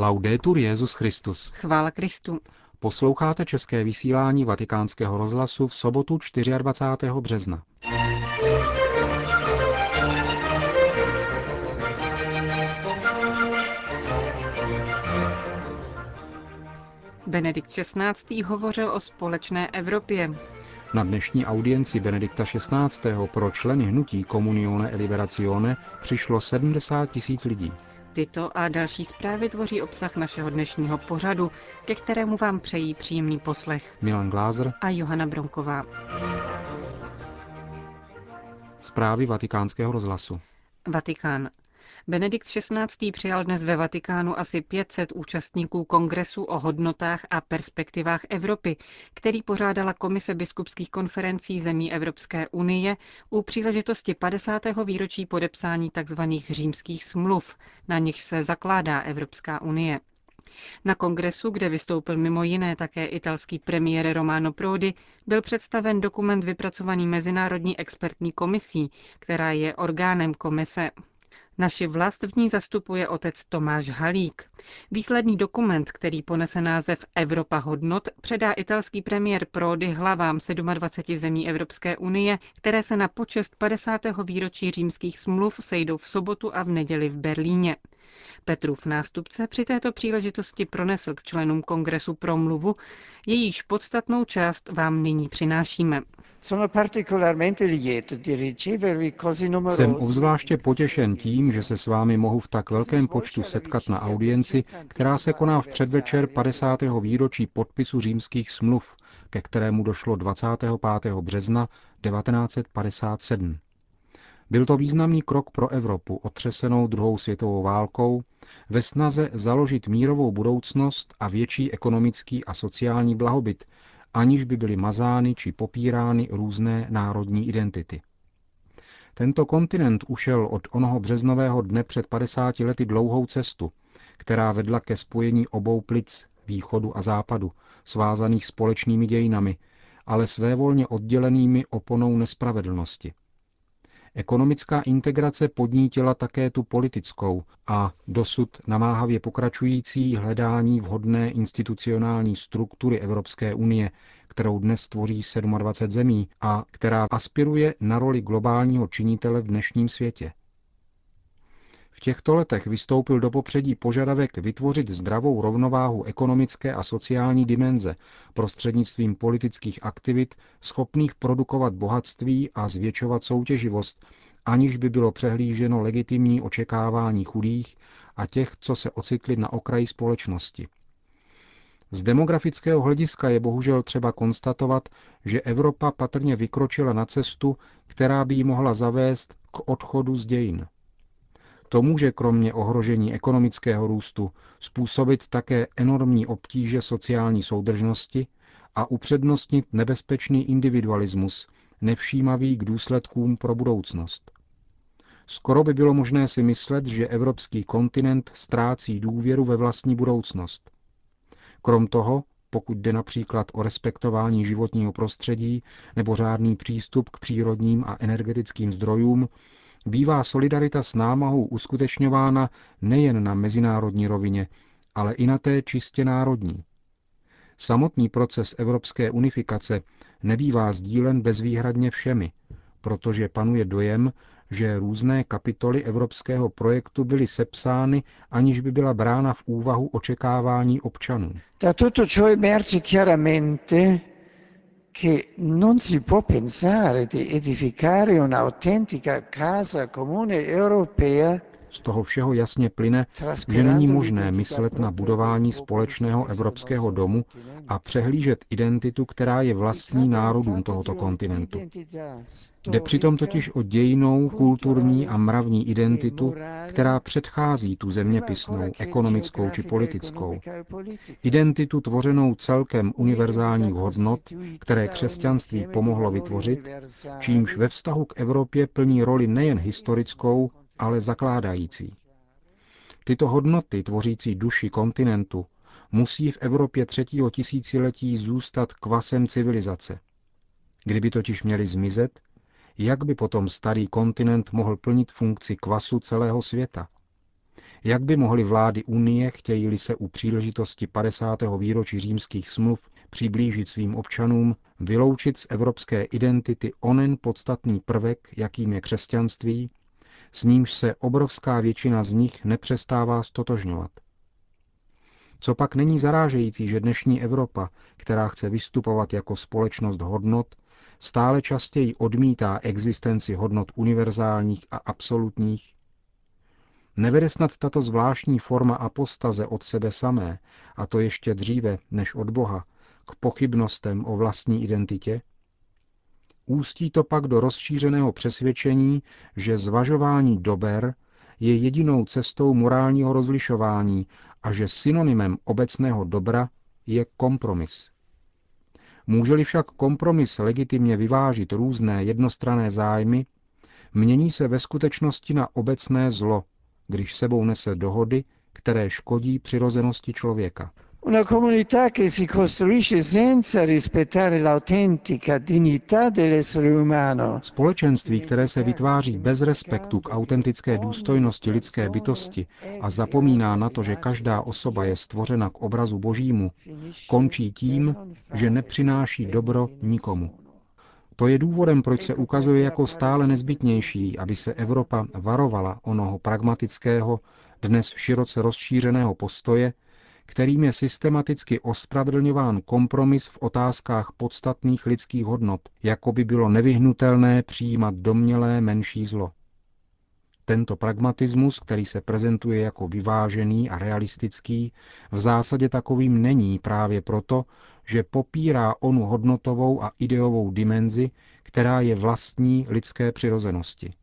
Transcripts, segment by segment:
Laudetur Jezus Christus. Chvála Kristu. Posloucháte české vysílání Vatikánského rozhlasu v sobotu 24. března. Benedikt XVI. hovořil o společné Evropě. Na dnešní audienci Benedikta XVI. pro členy hnutí Comunione e Liberazione přišlo 70 tisíc lidí. Tyto a další zprávy tvoří obsah našeho dnešního pořadu, ke kterému vám přejí příjemný poslech Milan Glázer a Johana Bronková. Zprávy vatikánského rozhlasu. Vatikán. Benedikt XVI. přijal dnes ve Vatikánu asi 500 účastníků kongresu o hodnotách a perspektivách Evropy, který pořádala Komise biskupských konferencí zemí Evropské unie u příležitosti 50. výročí podepsání tzv. římských smluv, na nichž se zakládá Evropská unie. Na kongresu, kde vystoupil mimo jiné také italský premiér Romano Prodi, byl představen dokument vypracovaný Mezinárodní expertní komisí, která je orgánem komise. Naši vlast v ní zastupuje otec Tomáš Halík. Výsledný dokument, který ponese název Evropa hodnot, předá italský premiér Prodi hlavám 27 zemí Evropské unie, které se na počest 50. výročí římských smluv sejdou v sobotu a v neděli v Berlíně. Petrův nástupce při této příležitosti pronesl k členům kongresu promluvu, jejíž podstatnou část vám nyní přinášíme. Jsem obzvláště potěšen tím, že se s vámi mohu v tak velkém počtu setkat na audienci, která se koná v předvečer 50. výročí podpisu římských smluv, ke kterému došlo 25. března 1957. Byl to významný krok pro Evropu, otřesenou druhou světovou válkou, ve snaze založit mírovou budoucnost a větší ekonomický a sociální blahobyt, aniž by byly mazány či popírány různé národní identity. Tento kontinent ušel od onoho březnového dne před 50 lety dlouhou cestu, která vedla ke spojení obou plic, východu a západu, svázaných společnými dějinami, ale svévolně oddělenými oponou nespravedlnosti. Ekonomická integrace podnítila také tu politickou a dosud namáhavě pokračující hledání vhodné institucionální struktury Evropské unie, kterou dnes tvoří 27 zemí a která aspiruje na roli globálního činitele v dnešním světě. V těchto letech vystoupil do popředí požadavek vytvořit zdravou rovnováhu ekonomické a sociální dimenze prostřednictvím politických aktivit schopných produkovat bohatství a zvětšovat soutěživost, aniž by bylo přehlíženo legitimní očekávání chudých a těch, co se ocitli na okraji společnosti. Z demografického hlediska je bohužel třeba konstatovat, že Evropa patrně vykročila na cestu, která by ji mohla zavést k odchodu z dějin. To může kromě ohrožení ekonomického růstu způsobit také enormní obtíže sociální soudržnosti a upřednostnit nebezpečný individualismus, nevšímavý k důsledkům pro budoucnost. Skoro by bylo možné si myslet, že evropský kontinent ztrácí důvěru ve vlastní budoucnost. Krom toho, pokud jde například o respektování životního prostředí nebo řádný přístup k přírodním a energetickým zdrojům, bývá solidarita s námahou uskutečňována nejen na mezinárodní rovině, ale i na té čistě národní. Samotný proces evropské unifikace nebývá sdílen bezvýhradně všemi, protože panuje dojem, že různé kapitoly evropského projektu byly sepsány, aniž by byla brána v úvahu očekávání občanů. Da tutto ciò emerge chiaramente che non si può pensare di edificare un'autentica casa comune europea z toho všeho jasně plyne, že není možné myslet na budování společného evropského domu a přehlížet identitu, která je vlastní národům tohoto kontinentu. Jde přitom totiž o dějinou, kulturní a mravní identitu, která předchází tu zeměpisnou, ekonomickou či politickou. Identitu tvořenou celkem univerzálních hodnot, které křesťanství pomohlo vytvořit, čímž ve vztahu k Evropě plní roli nejen historickou, ale zakládající. Tyto hodnoty, tvořící duši kontinentu, musí v Evropě třetího tisíciletí zůstat kvasem civilizace. Kdyby totiž měly zmizet, jak by potom starý kontinent mohl plnit funkci kvasu celého světa? Jak by mohly vlády Unie, chtějí se u příležitosti 50. výročí římských smluv přiblížit svým občanům, vyloučit z evropské identity onen podstatný prvek, jakým je křesťanství, s nímž se obrovská většina z nich nepřestává stotožňovat. Co pak není zarážející, že dnešní Evropa, která chce vystupovat jako společnost hodnot, stále častěji odmítá existenci hodnot univerzálních a absolutních? Nevede snad tato zvláštní forma apostaze od sebe samé, a to ještě dříve než od Boha, k pochybnostem o vlastní identitě? Ústí to pak do rozšířeného přesvědčení, že zvažování dober je jedinou cestou morálního rozlišování a že synonymem obecného dobra je kompromis. Může-li však kompromis legitimně vyvážit různé jednostrané zájmy, mění se ve skutečnosti na obecné zlo, když sebou nese dohody, které škodí přirozenosti člověka. Una comunità che si costruisce senza rispettare l'autentica dignità dell'essere umano. Společenství, které se vytváří bez respektu k autentické důstojnosti lidské bytosti a zapomíná na to, že každá osoba je stvořena k obrazu božímu, končí tím, že nepřináší dobro nikomu. To je důvodem, proč se ukazuje jako stále nezbytnější, aby se Evropa varovala onoho pragmatického, dnes široce rozšířeného postoje, kterým je systematicky ospravedlňován kompromis v otázkách podstatných lidských hodnot, jako by bylo nevyhnutelné přijímat domnělé menší zlo. Tento pragmatismus, který se prezentuje jako vyvážený a realistický, v zásadě takovým není právě proto, že popírá onu hodnotovou a ideovou dimenzi, která je vlastní lidské přirozenosti.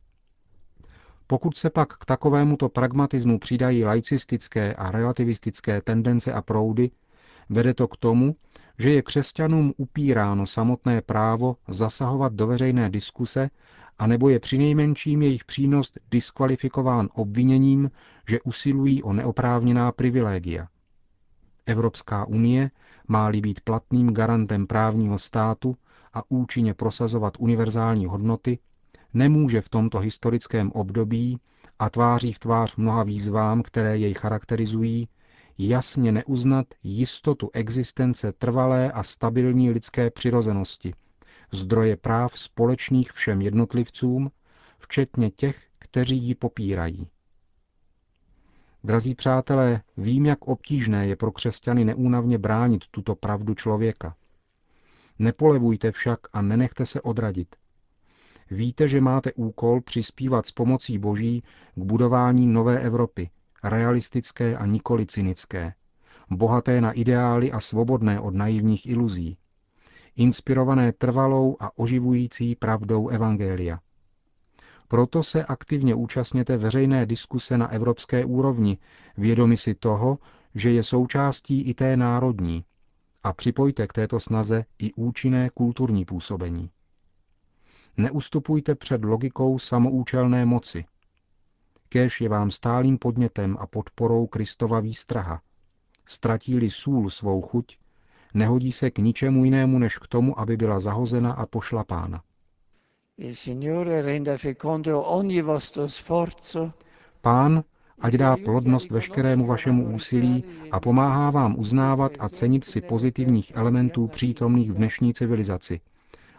Pokud se pak k takovémuto pragmatismu přidají laicistické a relativistické tendence a proudy, vede to k tomu, že je křesťanům upíráno samotné právo zasahovat do veřejné diskuse, anebo je přinejmenším jejich přínos diskvalifikován obviněním, že usilují o neoprávněná privilégia. Evropská unie má-li být platným garantem právního státu a účinně prosazovat univerzální hodnoty, nemůže v tomto historickém období a tváří v tvář mnoha výzvám, které jej charakterizují, jasně neuznat jistotu existence trvalé a stabilní lidské přirozenosti, zdroje práv společných všem jednotlivcům, včetně těch, kteří ji popírají. Drazí přátelé, vím, jak obtížné je pro křesťany neúnavně bránit tuto pravdu člověka. Nepolevujte však a nenechte se odradit. Víte, že máte úkol přispívat s pomocí Boží k budování nové Evropy, realistické a nikoli cynické, bohaté na ideály a svobodné od naivních iluzí, inspirované trvalou a oživující pravdou Evangelia. Proto se aktivně účastněte veřejné diskuse na evropské úrovni, vědomi si toho, že je součástí i té národní, a připojte k této snaze i účinné kulturní působení. Neustupujte před logikou samoučelné moci. Kéž je vám stálým podnětem a podporou Kristova výstraha. Ztratí-li sůl svou chuť, nehodí se k ničemu jinému než k tomu, aby byla zahozena a pošlapána. Pán, ať dá plodnost veškerému vašemu úsilí a pomáhá vám uznávat a cenit si pozitivních elementů přítomných v dnešní civilizaci –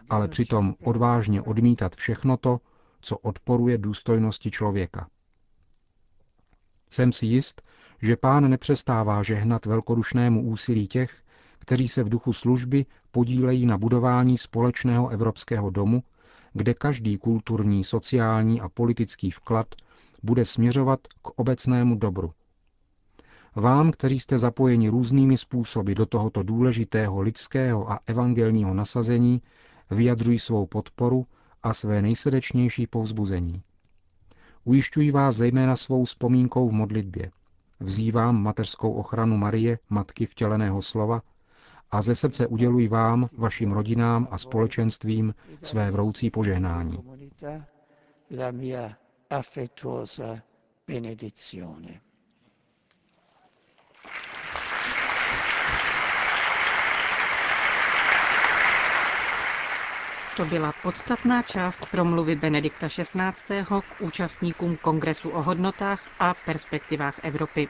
ale přitom odvážně odmítat všechno to, co odporuje důstojnosti člověka. Jsem si jist, že pán nepřestává žehnat velkodušnému úsilí těch, kteří se v duchu služby podílejí na budování společného evropského domu, kde každý kulturní, sociální a politický vklad bude směřovat k obecnému dobru. Vám, kteří jste zapojeni různými způsoby do tohoto důležitého lidského a evangelního nasazení, vyjadřují svou podporu a své nejsrdečnější povzbuzení. Ujišťuji vás zejména svou vzpomínkou v modlitbě. Vzývám mateřskou ochranu Marie, matky vtěleného slova, a ze srdce uděluji vám, vašim rodinám a společenstvím své vroucí požehnání. La mia affettuosa benedizione. To byla podstatná část promluvy Benedikta XVI. k účastníkům Kongresu o hodnotách a perspektivách Evropy.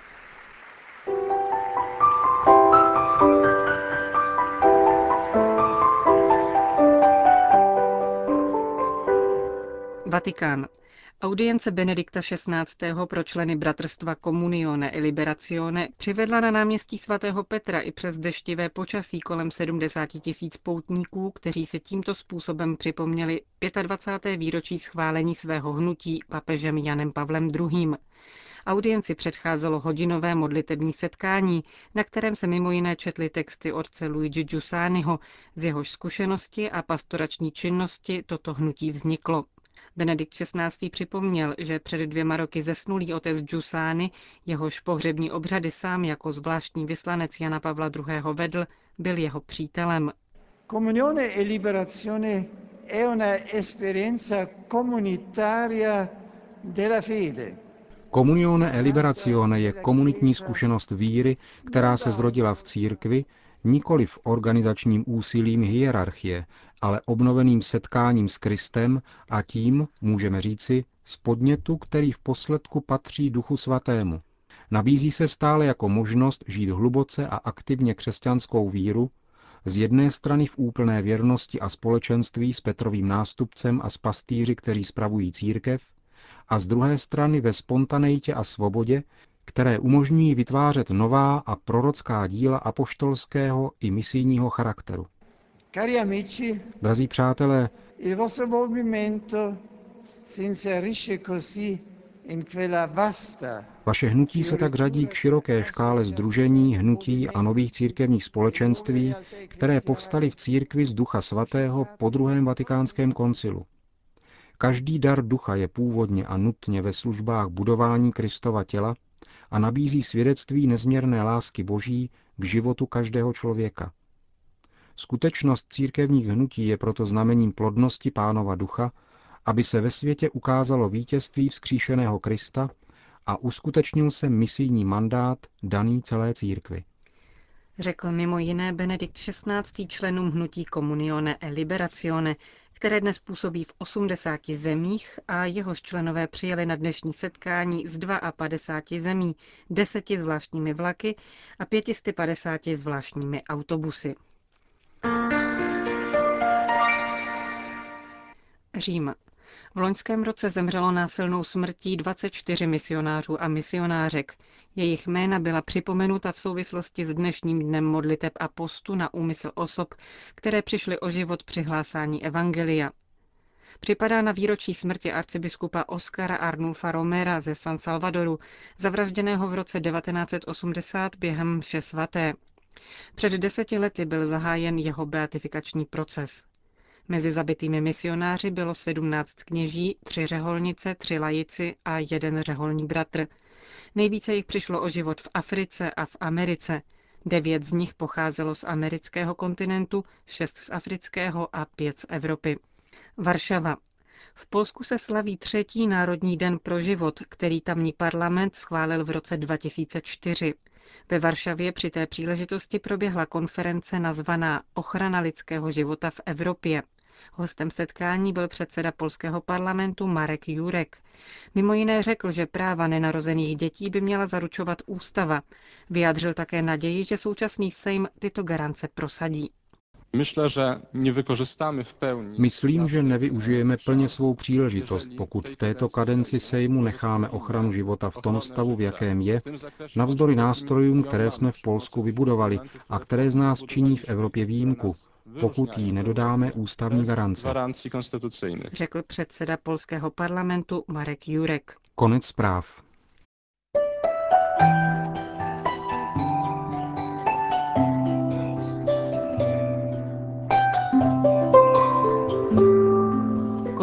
Vatikán. Audience Benedikta XVI. pro členy bratrstva Comunione e Liberazione přivedla na náměstí svatého Petra i přes deštivé počasí kolem 70 tisíc poutníků, kteří se tímto způsobem připomněli 25. výročí schválení svého hnutí papežem Janem Pavlem II. Audienci předcházelo hodinové modlitební setkání, na kterém se mimo jiné četly texty otce Luigi Giussaniho, z jehož zkušenosti a pastorační činnosti toto hnutí vzniklo. Benedikt XVI. připomněl, že před dvěma roky zesnulý otec Giussani, jehož pohřební obřady sám jako zvláštní vyslanec Jana Pavla II. vedl, byl jeho přítelem. Comunione e liberazione è una esperienza comunitaria della fede. Comunione e liberazione je komunitní zkušenost víry, která se zrodila v církvi, nikoli v organizačním úsilím hierarchie, ale obnoveným setkáním s Kristem a tím, můžeme říci, z podnětu, který v posledku patří Duchu Svatému. Nabízí se stále jako možnost žít hluboce a aktivně křesťanskou víru, z jedné strany v úplné věrnosti a společenství s Petrovým nástupcem a s pastýři, kteří spravují církev, a z druhé strany ve spontaneitě a svobodě, které umožňují vytvářet nová a prorocká díla apoštolského i misijního charakteru. Drazí přátelé, il vostro movimento si inserisce così in quella vasta vaše hnutí se tak řadí k široké škále združení, hnutí a nových církevních společenství, které povstaly v církvi z Ducha Svatého po druhém vatikánském koncilu. Každý dar ducha je původně a nutně ve službách budování Kristova těla a nabízí svědectví nezměrné lásky Boží k životu každého člověka. Skutečnost církevních hnutí je proto znamením plodnosti pánova ducha, aby se ve světě ukázalo vítězství vzkříšeného Krista a uskutečnil se misijní mandát daný celé církvi. Řekl mimo jiné Benedikt XVI. členům hnutí Comunione e Liberazione, které dnes působí v 80 zemích a jehož členové přijeli na dnešní setkání z 52 zemí, deseti zvláštními vlaky a 550 zvláštními autobusy. Řím. V loňském roce zemřelo násilnou smrtí 24 misionářů a misionářek. Jejich jména byla připomenuta v souvislosti s dnešním dnem modliteb a postu na úmysl osob, které přišly o život při hlásání Evangelia. Připadá na výročí smrti arcibiskupa Oscara Arnulfa Romera ze San Salvadoru, zavražděného v roce 1980 během vše svaté. Před deseti lety byl zahájen jeho beatifikační proces. Mezi zabitými misionáři bylo 17 kněží, tři řeholnice, tři lajici a jeden řeholní bratr. Nejvíce jich přišlo o život v Africe a v Americe. Devět z nich pocházelo z amerického kontinentu, šest z afrického a pět z Evropy. Varšava. V Polsku se slaví třetí Národní den pro život, který tamní parlament schválil v roce 2004. Ve Varšavě při té příležitosti proběhla konference nazvaná Ochrana lidského života v Evropě. Hostem setkání byl předseda polského parlamentu Marek Jurek. Mimo jiné řekl, že práva nenarozených dětí by měla zaručovat ústava. Vyjádřil také naději, že současný Sejm tyto garance prosadí. Myslím, že nevyužijeme plně svou příležitost, pokud v této kadenci Sejmu necháme ochranu života v tom stavu, v jakém je, navzdory nástrojům, které jsme v Polsku vybudovali a které z nás činí v Evropě výjimku, pokud jí nedodáme ústavní garance. Gwarancji konstytucyjnych. Řekl předseda polského parlamentu Marek Jurek. Konec zpráv.